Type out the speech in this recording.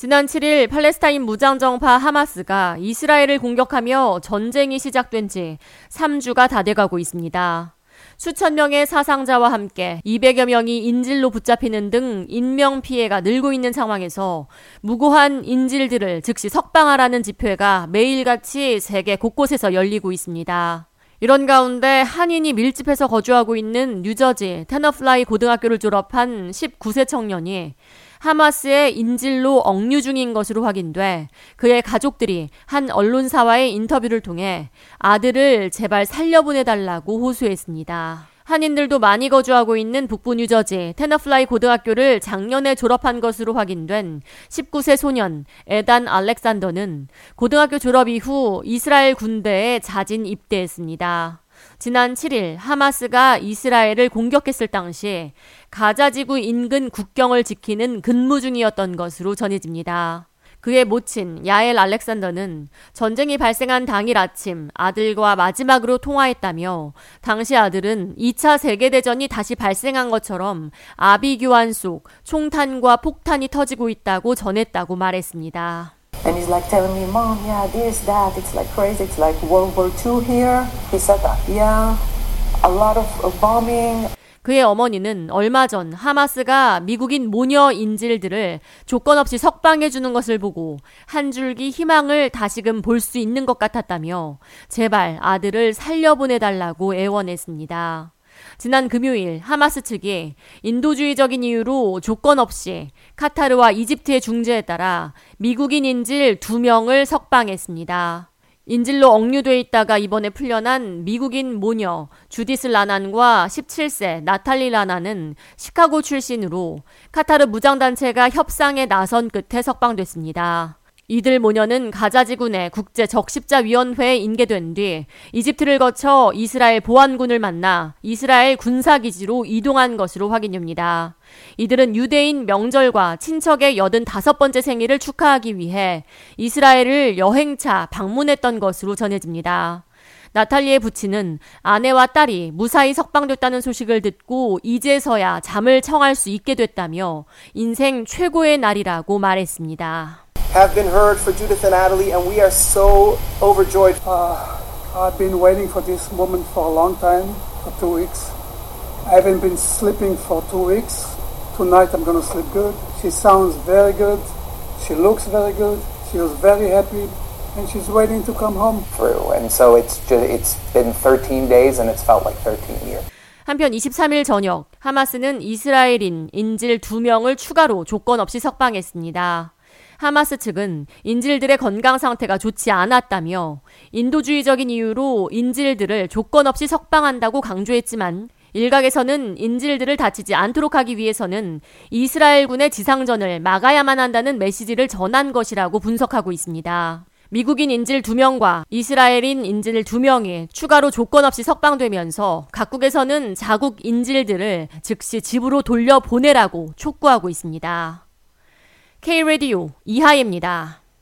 지난 7일 팔레스타인 무장정파 하마스가 이스라엘을 공격하며 전쟁이 시작된 지 3주가 다 돼가고 있습니다. 수천 명의 사상자와 함께 200여 명이 인질로 붙잡히는 등 인명 피해가 늘고 있는 상황에서 무고한 인질들을 즉시 석방하라는 집회가 매일같이 세계 곳곳에서 열리고 있습니다. 이런 가운데 한인이 밀집해서 거주하고 있는 뉴저지 테너플라이 고등학교를 졸업한 19세 청년이 하마스의 인질로 억류 중인 것으로 확인돼 그의 가족들이 한 언론사와의 인터뷰를 통해 아들을 제발 살려보내달라고 호소했습니다. 한인들도 많이 거주하고 있는 북부 뉴저지 테너플라이 고등학교를 작년에 졸업한 것으로 확인된 19세 소년 에단 알렉산더는 고등학교 졸업 이후 이스라엘 군대에 자진 입대했습니다. 지난 7일 하마스가 이스라엘을 공격했을 당시 가자지구 인근 국경을 지키는 근무 중이었던 것으로 전해집니다. 그의 모친 야엘 알렉산더는 전쟁이 발생한 당일 아침 아들과 마지막으로 통화했다며 당시 아들은 2차 세계대전이 다시 발생한 것처럼 아비규환 속 총탄과 폭탄이 터지고 있다고 전했다고 말했습니다. And he's like telling me, Mom, yeah, this, that, it's like crazy. It's like World War II here. He said. Yeah, a lot of bombing. 그의 어머니는 얼마 전 하마스가 미국인 모녀 인질들을 조건 없이 석방해 주는 것을 보고 한 줄기 희망을 다시금 볼 수 있는 것 같았다며 제발 아들을 살려보내달라고 애원했습니다. 지난 금요일 하마스 측이 인도주의적인 이유로 조건 없이 카타르와 이집트의 중재에 따라 미국인 인질 2명을 석방했습니다. 인질로 억류돼 있다가 이번에 풀려난 미국인 모녀 주디스 라난과 17세 나탈리 라난은 시카고 출신으로 카타르 무장단체가 협상에 나선 끝에 석방됐습니다. 이들 모녀는 가자지구 내 국제 적십자위원회에 인계된 뒤 이집트를 거쳐 이스라엘 보안군을 만나 이스라엘 군사기지로 이동한 것으로 확인됩니다. 이들은 유대인 명절과 친척의 85번째 생일을 축하하기 위해 이스라엘을 여행차 방문했던 것으로 전해집니다. 나탈리의 부친은 아내와 딸이 무사히 석방됐다는 소식을 듣고 이제서야 잠을 청할 수 있게 됐다며 인생 최고의 날이라고 말했습니다. have been heard for Judith and Natalie, and we are so overjoyed. Uh, I've been waiting for this moment for a long time, for two weeks. I haven't been sleeping for two weeks. Tonight I'm going to sleep good. She sounds very good. She looks very good. She was very happy. And she's waiting to come home. Through. And so it's just, it's been 13 days and it's felt like 13 years. 한편 23일 저녁 하마스는 이스라엘인 인질 2명을 추가로 조건 없이 석방했습니다. 하마스 측은 인질들의 건강 상태가 좋지 않았다며 인도주의적인 이유로 인질들을 조건 없이 석방한다고 강조했지만 일각에서는 인질들을 다치지 않도록 하기 위해서는 이스라엘군의 지상전을 막아야만 한다는 메시지를 전한 것이라고 분석하고 있습니다. 미국인 인질 2명과 이스라엘인 인질 2명이 추가로 조건 없이 석방되면서 각국에서는 자국 인질들을 즉시 집으로 돌려보내라고 촉구하고 있습니다. K-Radio 이하입니다.